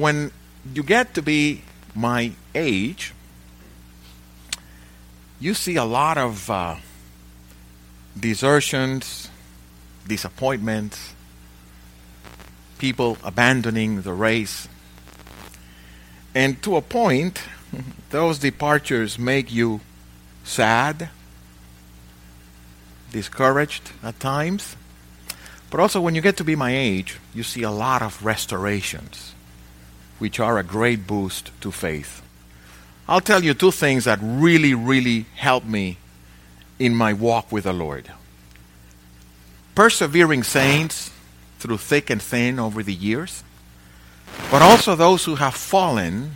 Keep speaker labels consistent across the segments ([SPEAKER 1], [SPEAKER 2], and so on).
[SPEAKER 1] when you get to be my age, you see a lot of uh, desertions, disappointments, people abandoning the race. And to a point, those departures make you sad, discouraged at times. But also, when you get to be my age, you see a lot of restorations, which are a great boost to faith. I'll tell you two things that really, really helped me in my walk with the Lord. Persevering saints through thick and thin over the years, but also those who have fallen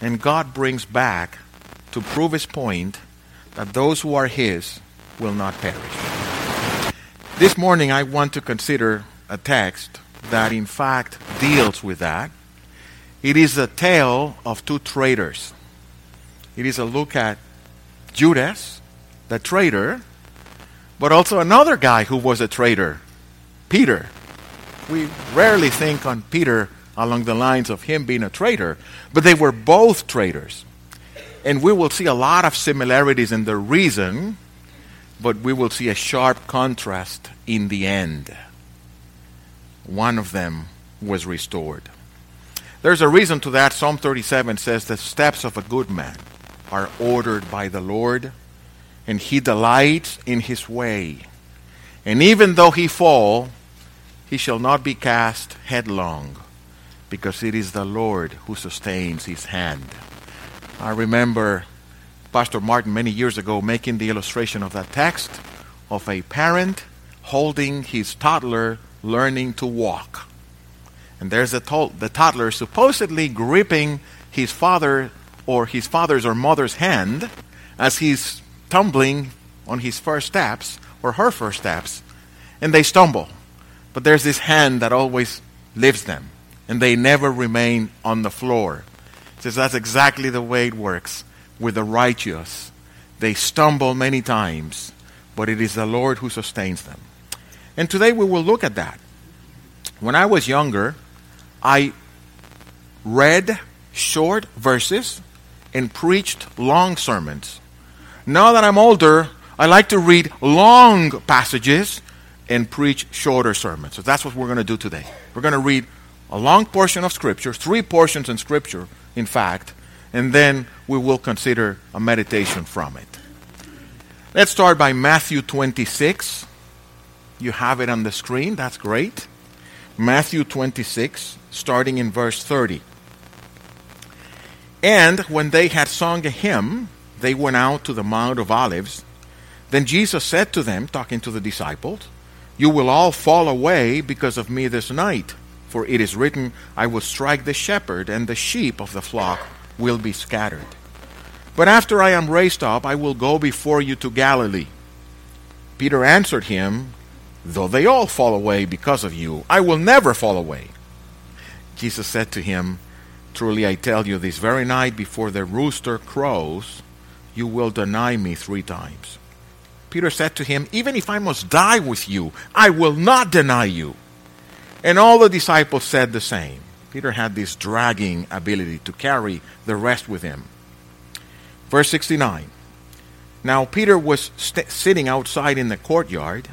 [SPEAKER 1] and God brings back to prove his point that those who are his will not perish. This morning I want to consider a text that in fact deals with that. It is a tale of two traitors. It is a look at Judas, the traitor, but also another guy who was a traitor, Peter. We rarely think on Peter along the lines of him being a traitor, but they were both traitors. And we will see a lot of similarities in the reason, but we will see a sharp contrast in the end. One of them was restored. There's a reason to that. Psalm 37 says, The steps of a good man are ordered by the Lord, and he delights in his way. And even though he fall, he shall not be cast headlong because it is the Lord who sustains his hand. I remember Pastor Martin many years ago making the illustration of that text of a parent holding his toddler learning to walk. And there's a to- the toddler supposedly gripping his father or his father's or mother's hand as he's tumbling on his first steps or her first steps, and they stumble. But there's this hand that always lifts them and they never remain on the floor. Says that's exactly the way it works with the righteous. They stumble many times, but it is the Lord who sustains them. And today we will look at that. When I was younger, I read short verses and preached long sermons. Now that I'm older, I like to read long passages and preach shorter sermons. So that's what we're going to do today. We're going to read a long portion of Scripture, three portions in Scripture, in fact, and then we will consider a meditation from it. Let's start by Matthew 26. You have it on the screen, that's great. Matthew 26, starting in verse 30. And when they had sung a hymn, they went out to the Mount of Olives. Then Jesus said to them, talking to the disciples, You will all fall away because of me this night. For it is written, I will strike the shepherd, and the sheep of the flock will be scattered. But after I am raised up, I will go before you to Galilee. Peter answered him, Though they all fall away because of you, I will never fall away. Jesus said to him, Truly I tell you, this very night before the rooster crows, you will deny me three times. Peter said to him, Even if I must die with you, I will not deny you. And all the disciples said the same. Peter had this dragging ability to carry the rest with him. Verse 69 Now Peter was st- sitting outside in the courtyard,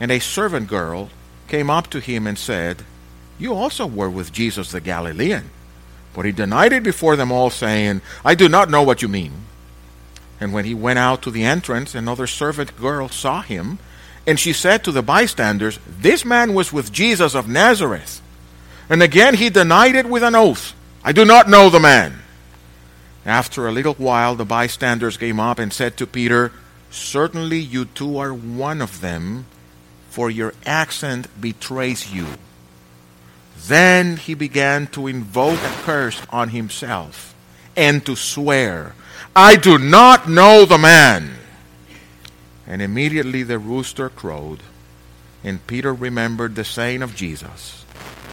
[SPEAKER 1] and a servant girl came up to him and said, You also were with Jesus the Galilean. But he denied it before them all, saying, I do not know what you mean. And when he went out to the entrance, another servant girl saw him and she said to the bystanders, This man was with Jesus of Nazareth. And again he denied it with an oath, I do not know the man. After a little while, the bystanders came up and said to Peter, Certainly you too are one of them, for your accent betrays you. Then he began to invoke a curse on himself and to swear, I do not know the man. And immediately the rooster crowed, and Peter remembered the saying of Jesus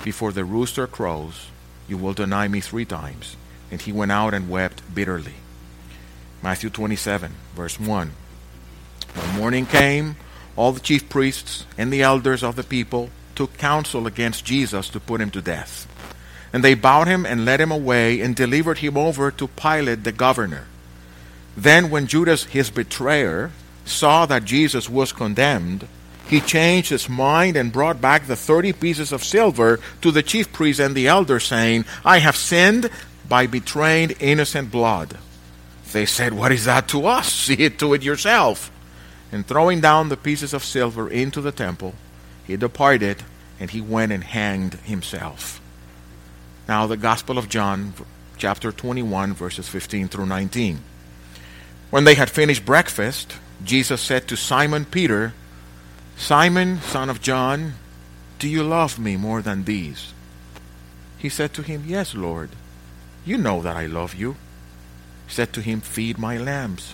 [SPEAKER 1] Before the rooster crows, you will deny me three times. And he went out and wept bitterly. Matthew 27, verse 1. When morning came, all the chief priests and the elders of the people took counsel against Jesus to put him to death. And they bound him and led him away and delivered him over to Pilate the governor. Then, when Judas, his betrayer, saw that Jesus was condemned, he changed his mind and brought back the thirty pieces of silver to the chief priests and the elders, saying, I have sinned by betraying innocent blood. They said, What is that to us? See it to it yourself. And throwing down the pieces of silver into the temple, he departed and he went and hanged himself. Now, the Gospel of John, chapter 21, verses 15 through 19. When they had finished breakfast, Jesus said to Simon Peter, Simon, son of John, do you love me more than these? He said to him, Yes, Lord. You know that I love you. He said to him, Feed my lambs.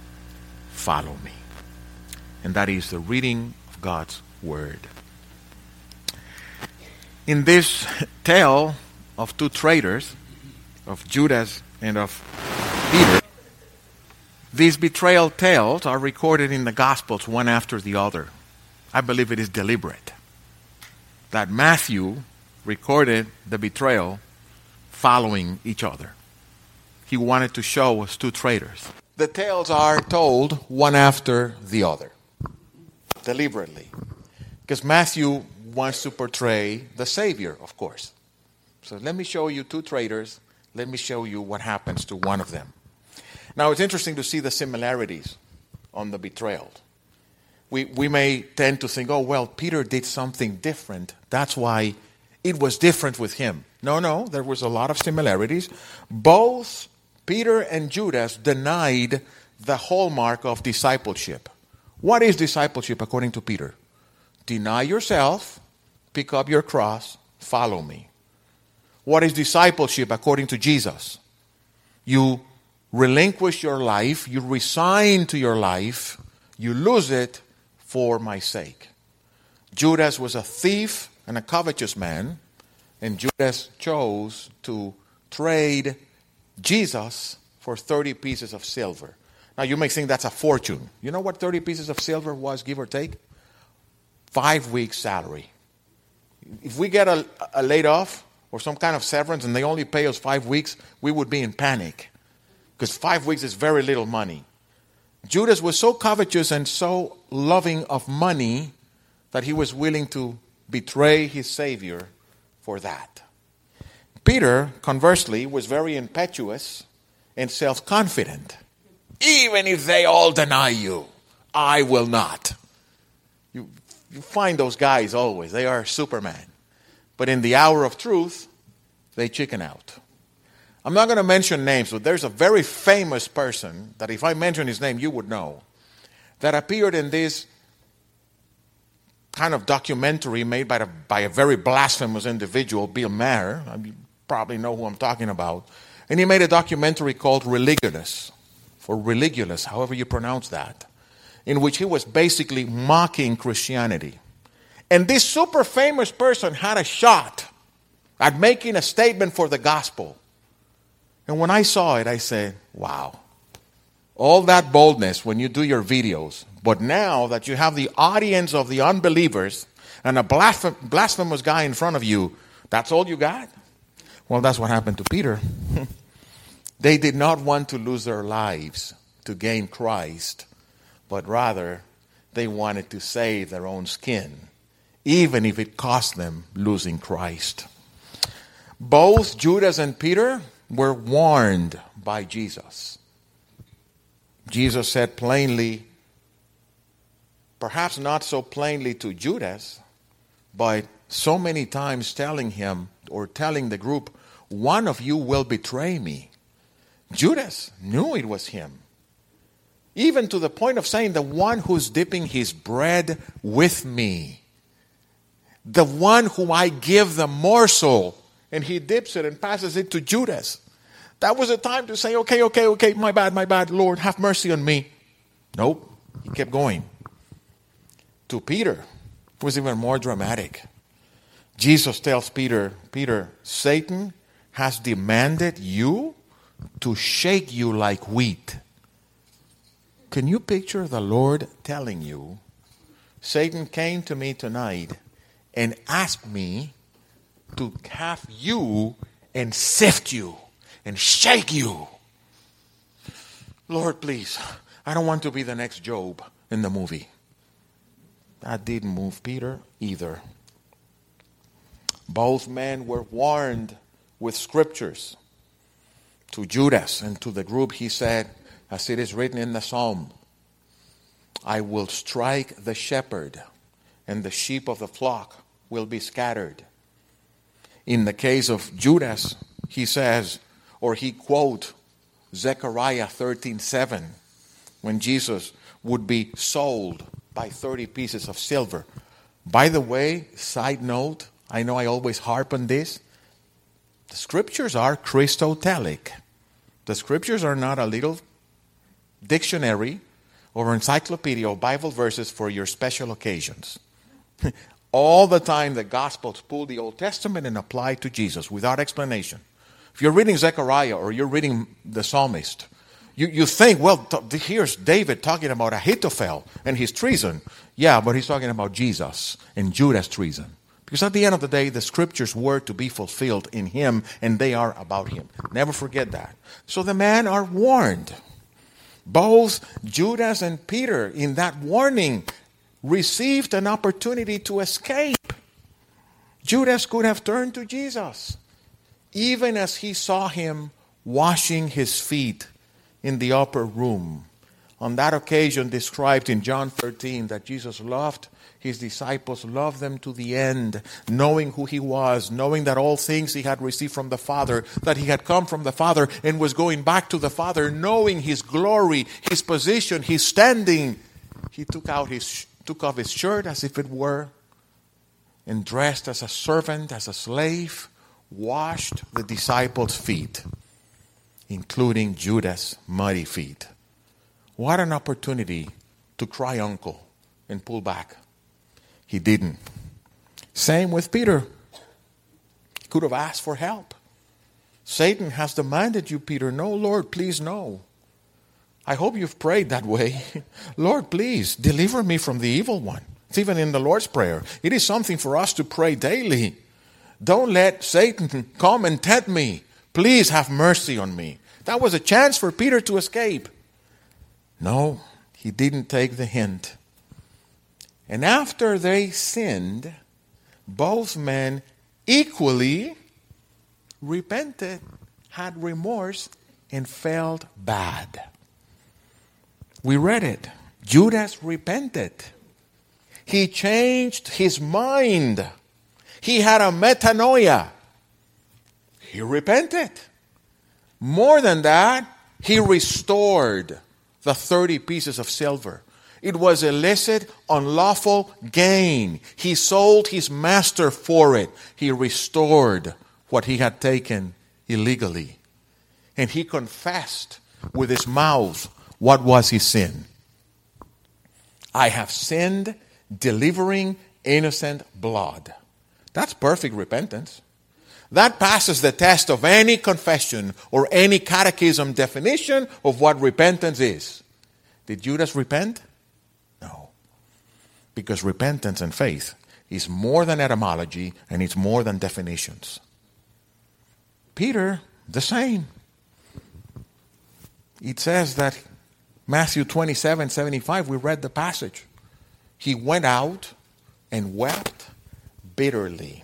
[SPEAKER 1] Follow me. And that is the reading of God's Word. In this tale of two traitors, of Judas and of Peter, these betrayal tales are recorded in the Gospels one after the other. I believe it is deliberate. That Matthew recorded the betrayal following each other. He wanted to show us two traitors. The tales are told one after the other, deliberately. Because Matthew wants to portray the Savior, of course. So let me show you two traitors. Let me show you what happens to one of them. Now, it's interesting to see the similarities on the betrayal. We, we may tend to think, oh, well, Peter did something different. That's why it was different with him. No, no, there was a lot of similarities. Both Peter and Judas denied the hallmark of discipleship. What is discipleship according to Peter? Deny yourself, pick up your cross, follow me. What is discipleship according to Jesus? You relinquish your life, you resign to your life, you lose it for my sake. Judas was a thief and a covetous man, and Judas chose to trade Jesus for 30 pieces of silver. Now, you may think that's a fortune. You know what 30 pieces of silver was, give or take? Five weeks' salary. If we get a, a laid off or some kind of severance and they only pay us five weeks, we would be in panic because five weeks is very little money. Judas was so covetous and so loving of money that he was willing to betray his Savior for that. Peter, conversely, was very impetuous and self confident. Even if they all deny you, I will not. You, you find those guys always, they are Superman. But in the hour of truth, they chicken out. I'm not going to mention names, but there's a very famous person that if I mention his name, you would know, that appeared in this kind of documentary made by, the, by a very blasphemous individual, Bill Maher. You probably know who I'm talking about. And he made a documentary called Religulous, or Religulous, however you pronounce that, in which he was basically mocking Christianity. And this super famous person had a shot at making a statement for the gospel. And when I saw it, I said, wow. All that boldness when you do your videos. But now that you have the audience of the unbelievers and a blasphemous guy in front of you, that's all you got? Well, that's what happened to Peter. they did not want to lose their lives to gain Christ, but rather they wanted to save their own skin, even if it cost them losing Christ. Both Judas and Peter were warned by Jesus. Jesus said plainly, perhaps not so plainly to Judas, but so many times telling him or telling the group, one of you will betray me. Judas knew it was him. Even to the point of saying, the one who's dipping his bread with me, the one whom I give the morsel, and he dips it and passes it to Judas. That was a time to say, okay, okay, okay, my bad, my bad, Lord, have mercy on me. Nope. He kept going. To Peter, it was even more dramatic. Jesus tells Peter, Peter, Satan has demanded you to shake you like wheat. Can you picture the Lord telling you, Satan came to me tonight and asked me to have you and sift you and shake you? Lord, please, I don't want to be the next Job in the movie. That didn't move Peter either. Both men were warned with scriptures. To Judas and to the group, he said, as it is written in the psalm, I will strike the shepherd, and the sheep of the flock will be scattered. In the case of Judas, he says, or he quote Zechariah 13:7 when Jesus would be sold by 30 pieces of silver. By the way, side note, I know I always harp on this. The scriptures are Christotelic. The scriptures are not a little dictionary or encyclopedia or Bible verses for your special occasions. All the time, the Gospels pull the Old Testament and apply to Jesus without explanation. If you're reading Zechariah or you're reading the psalmist, you, you think, well, here's David talking about Ahithophel and his treason. Yeah, but he's talking about Jesus and Judas' treason. Because at the end of the day, the scriptures were to be fulfilled in him, and they are about him. Never forget that. So the men are warned. Both Judas and Peter, in that warning, received an opportunity to escape. Judas could have turned to Jesus, even as he saw him washing his feet in the upper room. On that occasion, described in John 13, that Jesus loved his disciples loved them to the end, knowing who he was, knowing that all things he had received from the Father, that he had come from the Father and was going back to the Father, knowing his glory, his position, his standing. He took out his took off his shirt as if it were, and dressed as a servant, as a slave, washed the disciples' feet, including Judas' muddy feet. What an opportunity to cry uncle and pull back. He didn't. Same with Peter. He could have asked for help. Satan has demanded you, Peter. No, Lord, please, no. I hope you've prayed that way. Lord, please deliver me from the evil one. It's even in the Lord's Prayer. It is something for us to pray daily. Don't let Satan come and tempt me. Please have mercy on me. That was a chance for Peter to escape. No, he didn't take the hint. And after they sinned, both men equally repented, had remorse, and felt bad. We read it. Judas repented. He changed his mind. He had a metanoia. He repented. More than that, he restored the 30 pieces of silver. It was illicit, unlawful gain. He sold his master for it. He restored what he had taken illegally. And he confessed with his mouth what was his sin. I have sinned, delivering innocent blood. That's perfect repentance. That passes the test of any confession or any catechism definition of what repentance is. Did Judas repent? Because repentance and faith is more than etymology and it's more than definitions. Peter, the same. It says that Matthew 27 75, we read the passage. He went out and wept bitterly.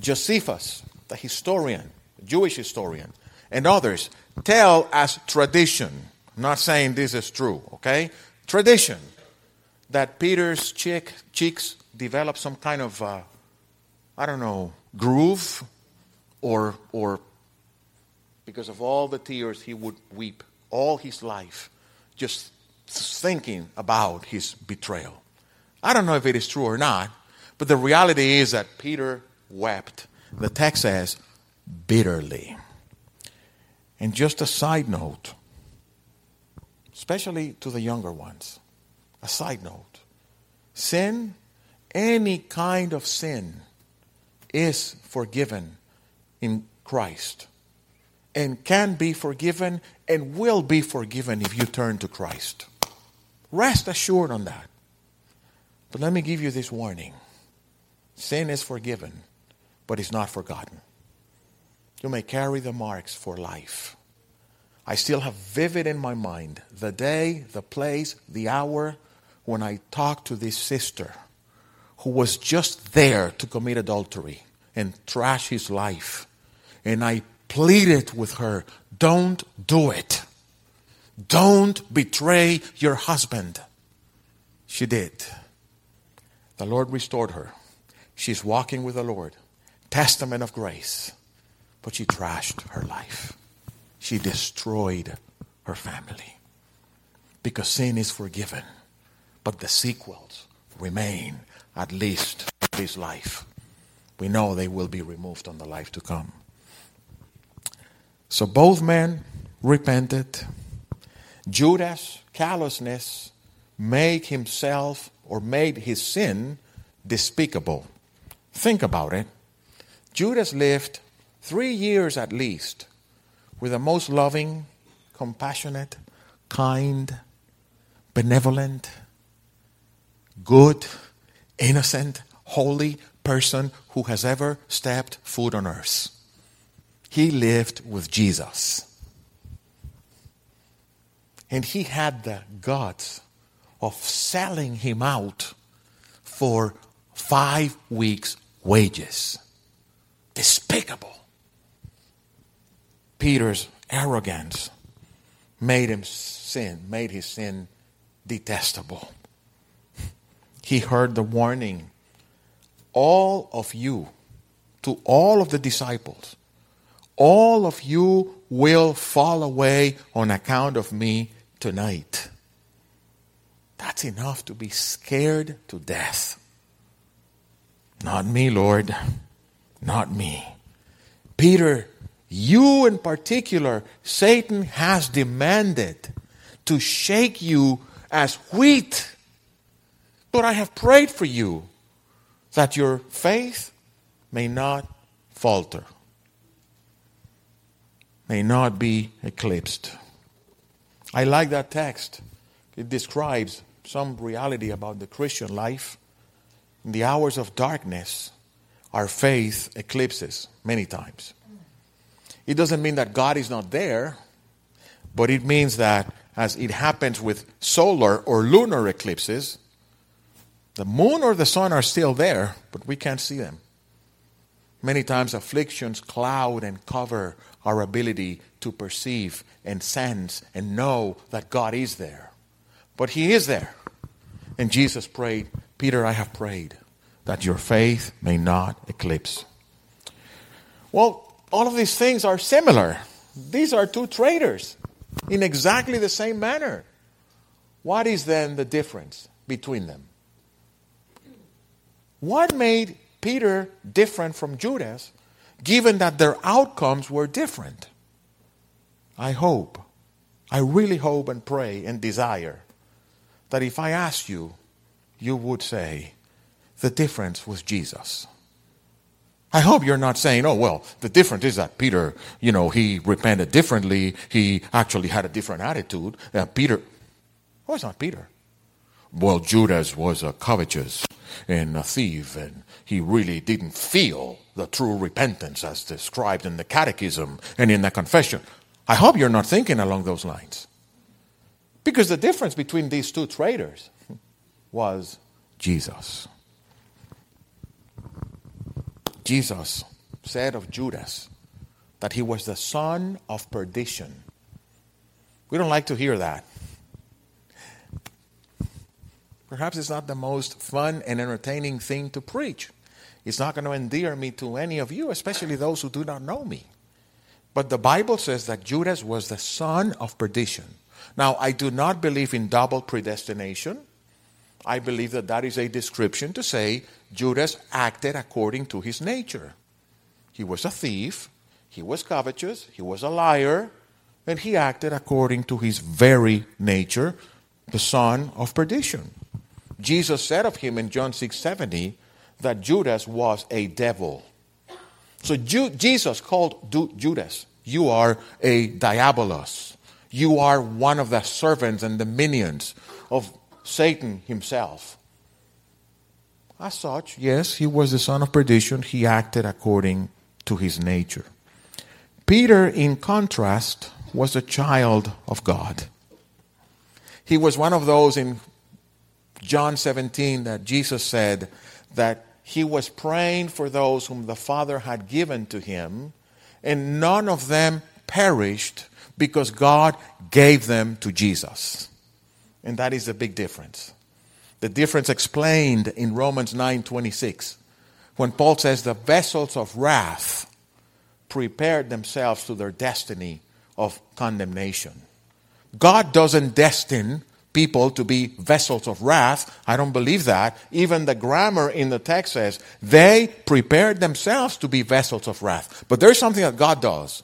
[SPEAKER 1] Josephus, the historian, Jewish historian, and others tell as tradition. Not saying this is true, okay? Tradition that Peter's cheek, cheeks developed some kind of, uh, I don't know, groove, or, or because of all the tears he would weep all his life, just thinking about his betrayal. I don't know if it is true or not, but the reality is that Peter wept. The text says, bitterly. And just a side note, especially to the younger ones, a side note sin, any kind of sin, is forgiven in Christ and can be forgiven and will be forgiven if you turn to Christ. Rest assured on that. But let me give you this warning sin is forgiven, but it's not forgotten. You may carry the marks for life. I still have vivid in my mind the day, the place, the hour when I talked to this sister who was just there to commit adultery and trash his life. And I pleaded with her, don't do it. Don't betray your husband. She did. The Lord restored her. She's walking with the Lord. Testament of grace. But she trashed her life. She destroyed her family. Because sin is forgiven. But the sequels remain, at least this life. We know they will be removed on the life to come. So both men repented. Judas' callousness made himself or made his sin despicable. Think about it. Judas lived three years at least with the most loving, compassionate, kind, benevolent, good, innocent, holy person who has ever stepped foot on earth. He lived with Jesus. And he had the guts of selling him out for five weeks' wages. Despicable. Peter's arrogance made him sin, made his sin detestable. He heard the warning all of you, to all of the disciples, all of you will fall away on account of me tonight. That's enough to be scared to death. Not me, Lord. Not me. Peter, you in particular, Satan has demanded to shake you as wheat. But I have prayed for you that your faith may not falter, may not be eclipsed. I like that text. It describes some reality about the Christian life. In the hours of darkness, our faith eclipses many times. It doesn't mean that God is not there, but it means that as it happens with solar or lunar eclipses, the moon or the sun are still there, but we can't see them. Many times afflictions cloud and cover our ability to perceive and sense and know that God is there. But He is there. And Jesus prayed, Peter, I have prayed that your faith may not eclipse. Well, all of these things are similar. These are two traitors in exactly the same manner. What is then the difference between them? What made Peter different from Judas, given that their outcomes were different? I hope, I really hope and pray and desire that if I asked you, you would say, the difference was Jesus. I hope you're not saying, oh, well, the difference is that Peter, you know, he repented differently. He actually had a different attitude. Uh, Peter, oh, it's not Peter. Well, Judas was a covetous and a thief, and he really didn't feel the true repentance as described in the catechism and in the confession. I hope you're not thinking along those lines. Because the difference between these two traitors was Jesus. Jesus said of Judas that he was the son of perdition. We don't like to hear that. Perhaps it's not the most fun and entertaining thing to preach. It's not going to endear me to any of you, especially those who do not know me. But the Bible says that Judas was the son of perdition. Now, I do not believe in double predestination. I believe that that is a description to say Judas acted according to his nature. He was a thief, he was covetous, he was a liar, and he acted according to his very nature, the son of perdition. Jesus said of him in John 6 70 that Judas was a devil. So Ju- Jesus called du- Judas, You are a diabolos. You are one of the servants and the minions of Satan himself. As such, yes, he was the son of perdition. He acted according to his nature. Peter, in contrast, was a child of God. He was one of those in John 17 that Jesus said that he was praying for those whom the Father had given to him, and none of them perished because God gave them to Jesus. And that is the big difference. The difference explained in Romans 9:26 when Paul says the vessels of wrath prepared themselves to their destiny of condemnation. God doesn't destine people to be vessels of wrath. I don't believe that. Even the grammar in the text says they prepared themselves to be vessels of wrath. But there's something that God does.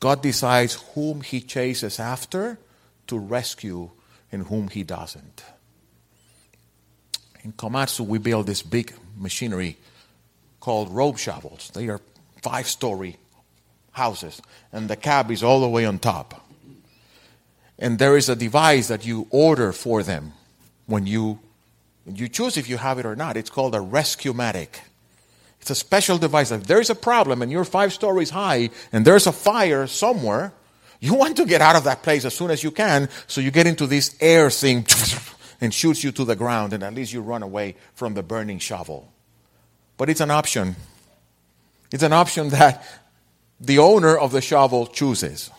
[SPEAKER 1] God decides whom he chases after to rescue and whom he doesn't. In Komatsu, we build this big machinery called rope shovels. They are five story houses, and the cab is all the way on top. And there is a device that you order for them when you you choose if you have it or not. It's called a Rescue-matic. It's a special device. If there's a problem and you're five stories high and there's a fire somewhere, you want to get out of that place as soon as you can, so you get into this air thing and shoots you to the ground, and at least you run away from the burning shovel. But it's an option. It's an option that the owner of the shovel chooses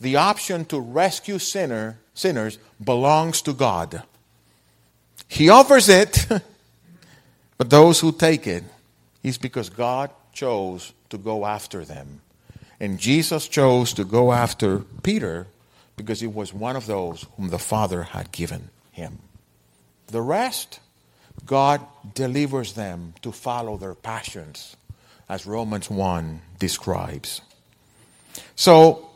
[SPEAKER 1] the option to rescue sinner, sinners belongs to God. He offers it, but those who take it is because God chose to go after them. And Jesus chose to go after Peter because he was one of those whom the Father had given him. The rest, God delivers them to follow their passions, as Romans 1 describes. So,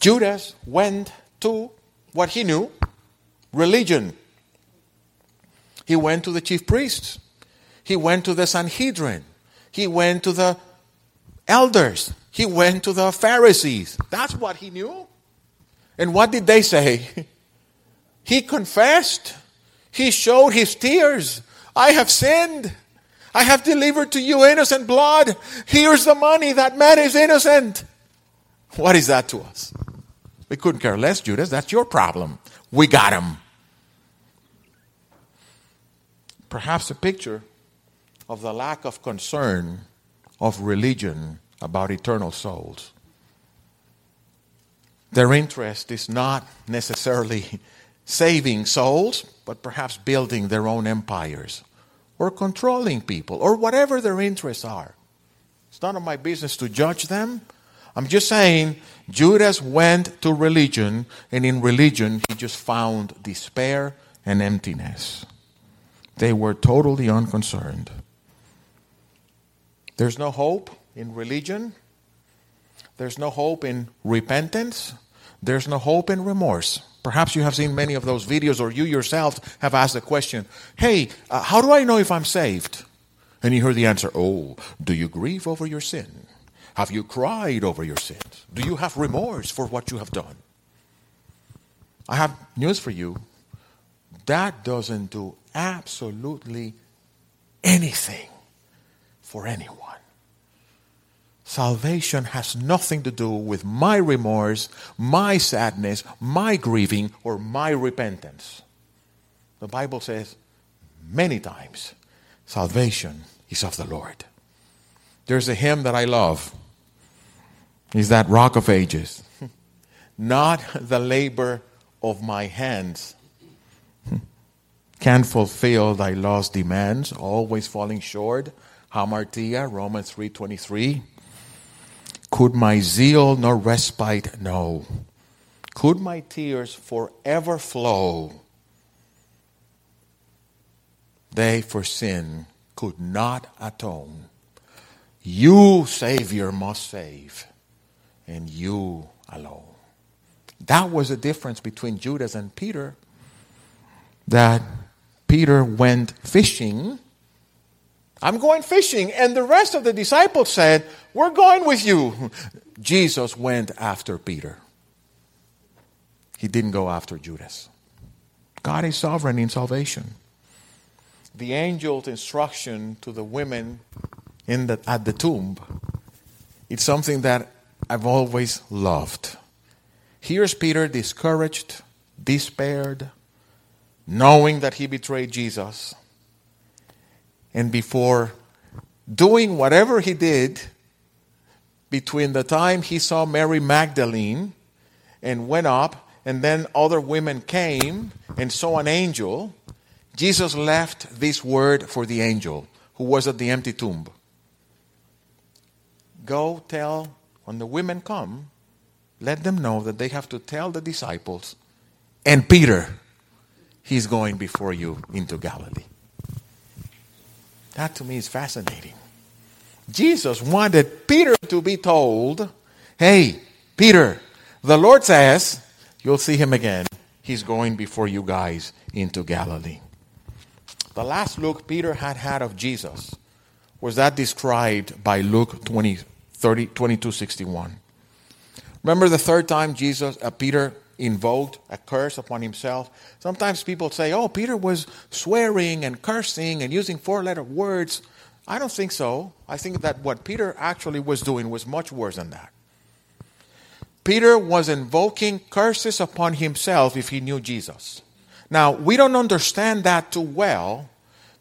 [SPEAKER 1] Judas went to what he knew religion. He went to the chief priests, he went to the Sanhedrin, he went to the elders, he went to the Pharisees. That's what he knew. And what did they say? He confessed. He showed his tears. I have sinned. I have delivered to you innocent blood. Here's the money. That man is innocent. What is that to us? We couldn't care less, Judas. That's your problem. We got him. Perhaps a picture of the lack of concern of religion about eternal souls. Their interest is not necessarily saving souls, but perhaps building their own empires or controlling people or whatever their interests are. It's none of my business to judge them. I'm just saying, Judas went to religion, and in religion, he just found despair and emptiness. They were totally unconcerned. There's no hope in religion. There's no hope in repentance. There's no hope in remorse. Perhaps you have seen many of those videos, or you yourself have asked the question Hey, uh, how do I know if I'm saved? And you heard the answer Oh, do you grieve over your sin? Have you cried over your sins? Do you have remorse for what you have done? I have news for you. That doesn't do absolutely anything for anyone. Salvation has nothing to do with my remorse, my sadness, my grieving, or my repentance. The Bible says many times salvation is of the Lord. There's a hymn that I love. Is that Rock of Ages? Not the labor of my hands can fulfill thy law's demands, always falling short. Hamartia, Romans 3.23. Could my zeal nor respite know? Could my tears forever flow? They for sin could not atone. You, Savior, must save, and you alone. That was the difference between Judas and Peter. That Peter went fishing. I'm going fishing. And the rest of the disciples said, We're going with you. Jesus went after Peter. He didn't go after Judas. God is sovereign in salvation. The angel's instruction to the women in the, at the tomb, it's something that I've always loved. Here's Peter discouraged, despaired, knowing that he betrayed Jesus. And before doing whatever he did, between the time he saw Mary Magdalene and went up, and then other women came and saw an angel, Jesus left this word for the angel who was at the empty tomb Go tell, when the women come, let them know that they have to tell the disciples and Peter He's going before you into Galilee. That to me is fascinating. Jesus wanted Peter to be told, Hey, Peter, the Lord says, you'll see him again. He's going before you guys into Galilee. The last look Peter had had of Jesus was that described by Luke 20, 30, 22 61. Remember the third time Jesus, uh, Peter invoked a curse upon himself. Sometimes people say, oh, Peter was swearing and cursing and using four letter words. I don't think so. I think that what Peter actually was doing was much worse than that. Peter was invoking curses upon himself if he knew Jesus. Now, we don't understand that too well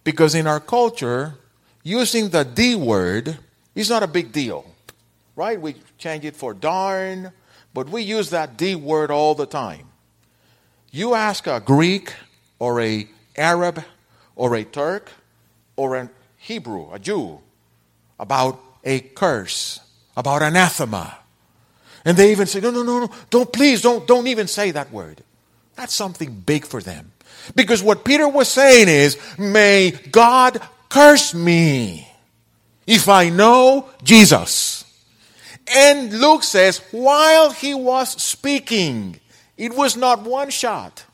[SPEAKER 1] because in our culture, using the D word is not a big deal, right? We change it for darn, but we use that D word all the time. You ask a Greek or a Arab or a Turk or a Hebrew, a Jew, about a curse, about anathema. And they even say, no, no, no, no, don't, please, don't, don't even say that word. That's something big for them. Because what Peter was saying is, may God curse me if I know Jesus. And Luke says, while he was speaking, it was not one shot.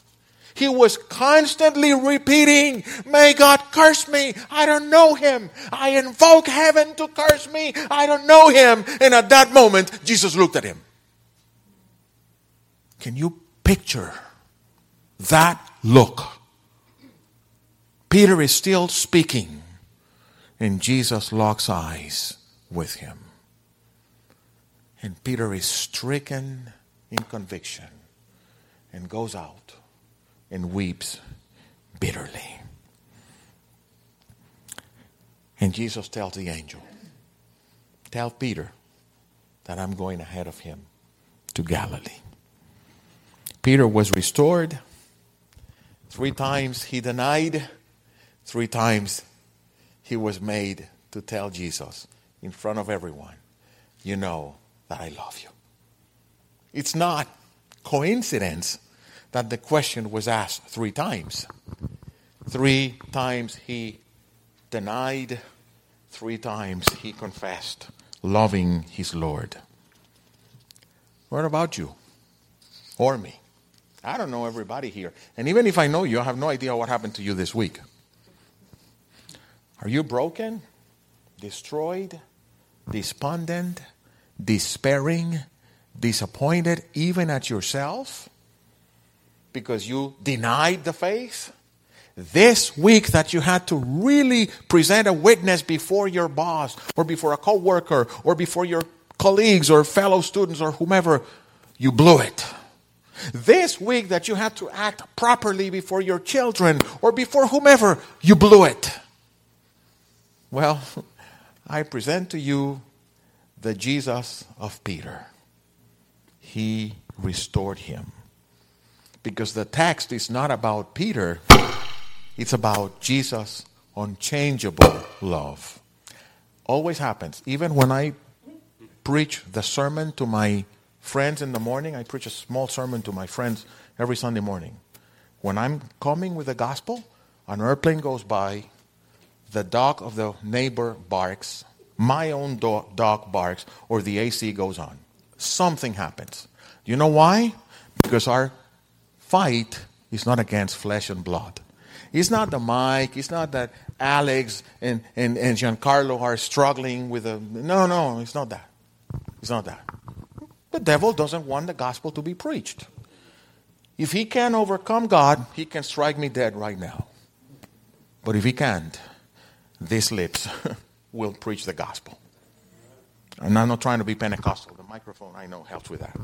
[SPEAKER 1] He was constantly repeating, May God curse me. I don't know him. I invoke heaven to curse me. I don't know him. And at that moment, Jesus looked at him. Can you picture that look? Peter is still speaking, and Jesus locks eyes with him. And Peter is stricken in conviction and goes out and weeps bitterly. And Jesus tells the angel, Tell Peter that I'm going ahead of him to Galilee. Peter was restored. Three times he denied. Three times he was made to tell Jesus in front of everyone, You know, that I love you. It's not coincidence that the question was asked three times. Three times he denied, three times he confessed, loving his Lord. What about you? Or me? I don't know everybody here. And even if I know you, I have no idea what happened to you this week. Are you broken? Destroyed? Despondent? Despairing, disappointed even at yourself because you denied the faith? This week that you had to really present a witness before your boss or before a coworker or before your colleagues or fellow students or whomever, you blew it. This week that you had to act properly before your children or before whomever, you blew it. Well, I present to you the Jesus of Peter. He restored him. Because the text is not about Peter, it's about Jesus' unchangeable love. Always happens. Even when I preach the sermon to my friends in the morning, I preach a small sermon to my friends every Sunday morning. When I'm coming with the gospel, an airplane goes by, the dog of the neighbor barks, my own dog barks, or the AC goes on. Something happens. You know why? Because our fight is not against flesh and blood. It's not the mic. It's not that Alex and, and, and Giancarlo are struggling with a. No, no, it's not that. It's not that. The devil doesn't want the gospel to be preached. If he can overcome God, he can strike me dead right now. But if he can't, these lips will preach the gospel. And I'm not trying to be Pentecostal. The microphone, I know, helps with that.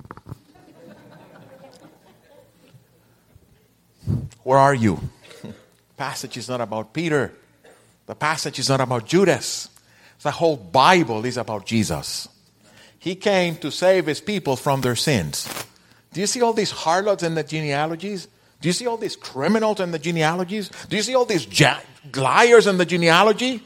[SPEAKER 1] Where are you? passage is not about Peter. The passage is not about Judas. The whole Bible is about Jesus. He came to save his people from their sins. Do you see all these harlots in the genealogies? Do you see all these criminals in the genealogies? Do you see all these ja- liars in the genealogy?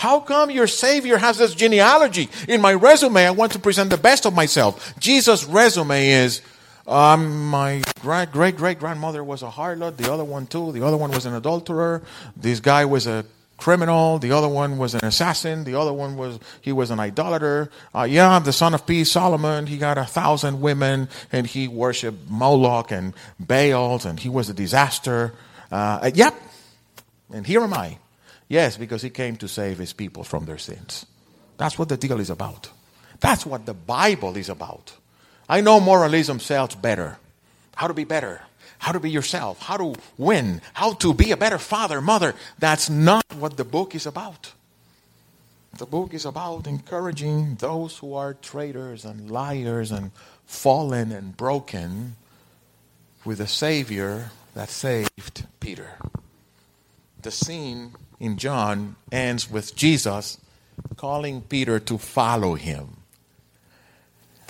[SPEAKER 1] How come your Savior has this genealogy? In my resume, I want to present the best of myself. Jesus' resume is um, my great great great grandmother was a harlot, the other one too, the other one was an adulterer, this guy was a criminal. The other one was an assassin. The other one was he was an idolater. Uh, yeah, the son of peace, Solomon. He got a thousand women, and he worshipped Moloch and Baals, and he was a disaster. Uh, yep. And here am I. Yes, because he came to save his people from their sins. That's what the deal is about. That's what the Bible is about. I know moralism sells better. How to be better how to be yourself, how to win, how to be a better father, mother. That's not what the book is about. The book is about encouraging those who are traitors and liars and fallen and broken with a Savior that saved Peter. The scene in John ends with Jesus calling Peter to follow him.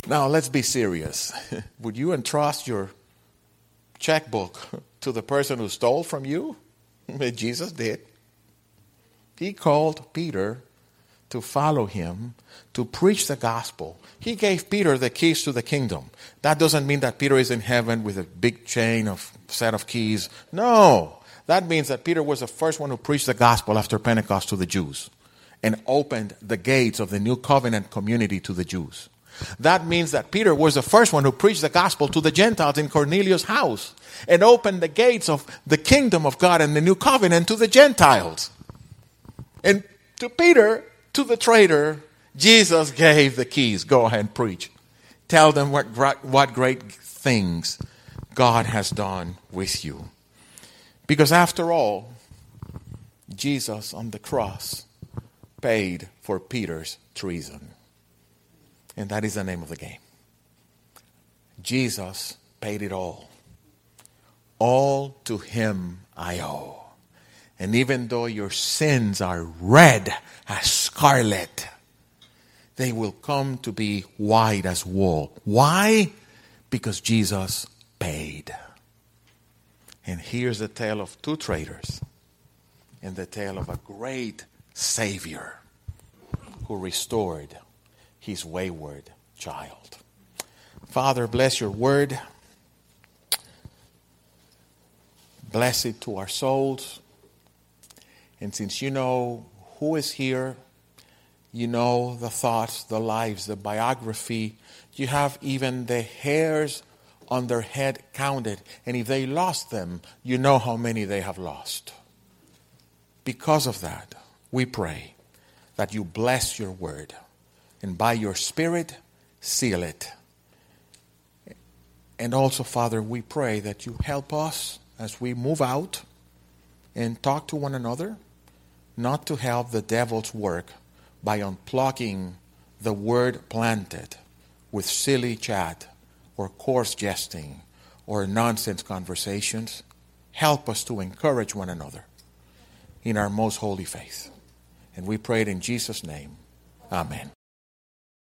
[SPEAKER 1] Now, let's be serious. Would you entrust your checkbook to the person who stole from you? Jesus did. He called Peter to follow him, to preach the gospel. He gave Peter the keys to the kingdom. That doesn't mean that Peter is in heaven with a big chain of set of keys. No. That means that Peter was the first one who preached the gospel after Pentecost to the Jews and opened the gates of the new covenant community to the Jews. That means that Peter was the first one who preached the gospel to the Gentiles in Cornelius' house and opened the gates of the kingdom of God and the new covenant to the Gentiles. And to Peter, to the traitor, Jesus gave the keys. Go ahead and preach. Tell them what, what great things God has done with you. Because after all, Jesus on the cross paid for Peter's treason. And that is the name of the game. Jesus paid it all. All to him I owe. And even though your sins are red as scarlet, they will come to be white as wool. Why? Because Jesus paid. And here's the tale of two traitors and the tale of a great Savior who restored his wayward child. Father, bless your word. Bless it to our souls. And since you know who is here, you know the thoughts, the lives, the biography, you have even the hairs on their head counted. And if they lost them, you know how many they have lost. Because of that, we pray that you bless your word and by your Spirit, seal it. And also, Father, we pray that you help us as we move out and talk to one another, not to help the devil's work by unplugging the word planted with silly chat or coarse jesting or nonsense conversations. Help us to encourage one another in our most holy faith. And we pray it in Jesus' name. Amen.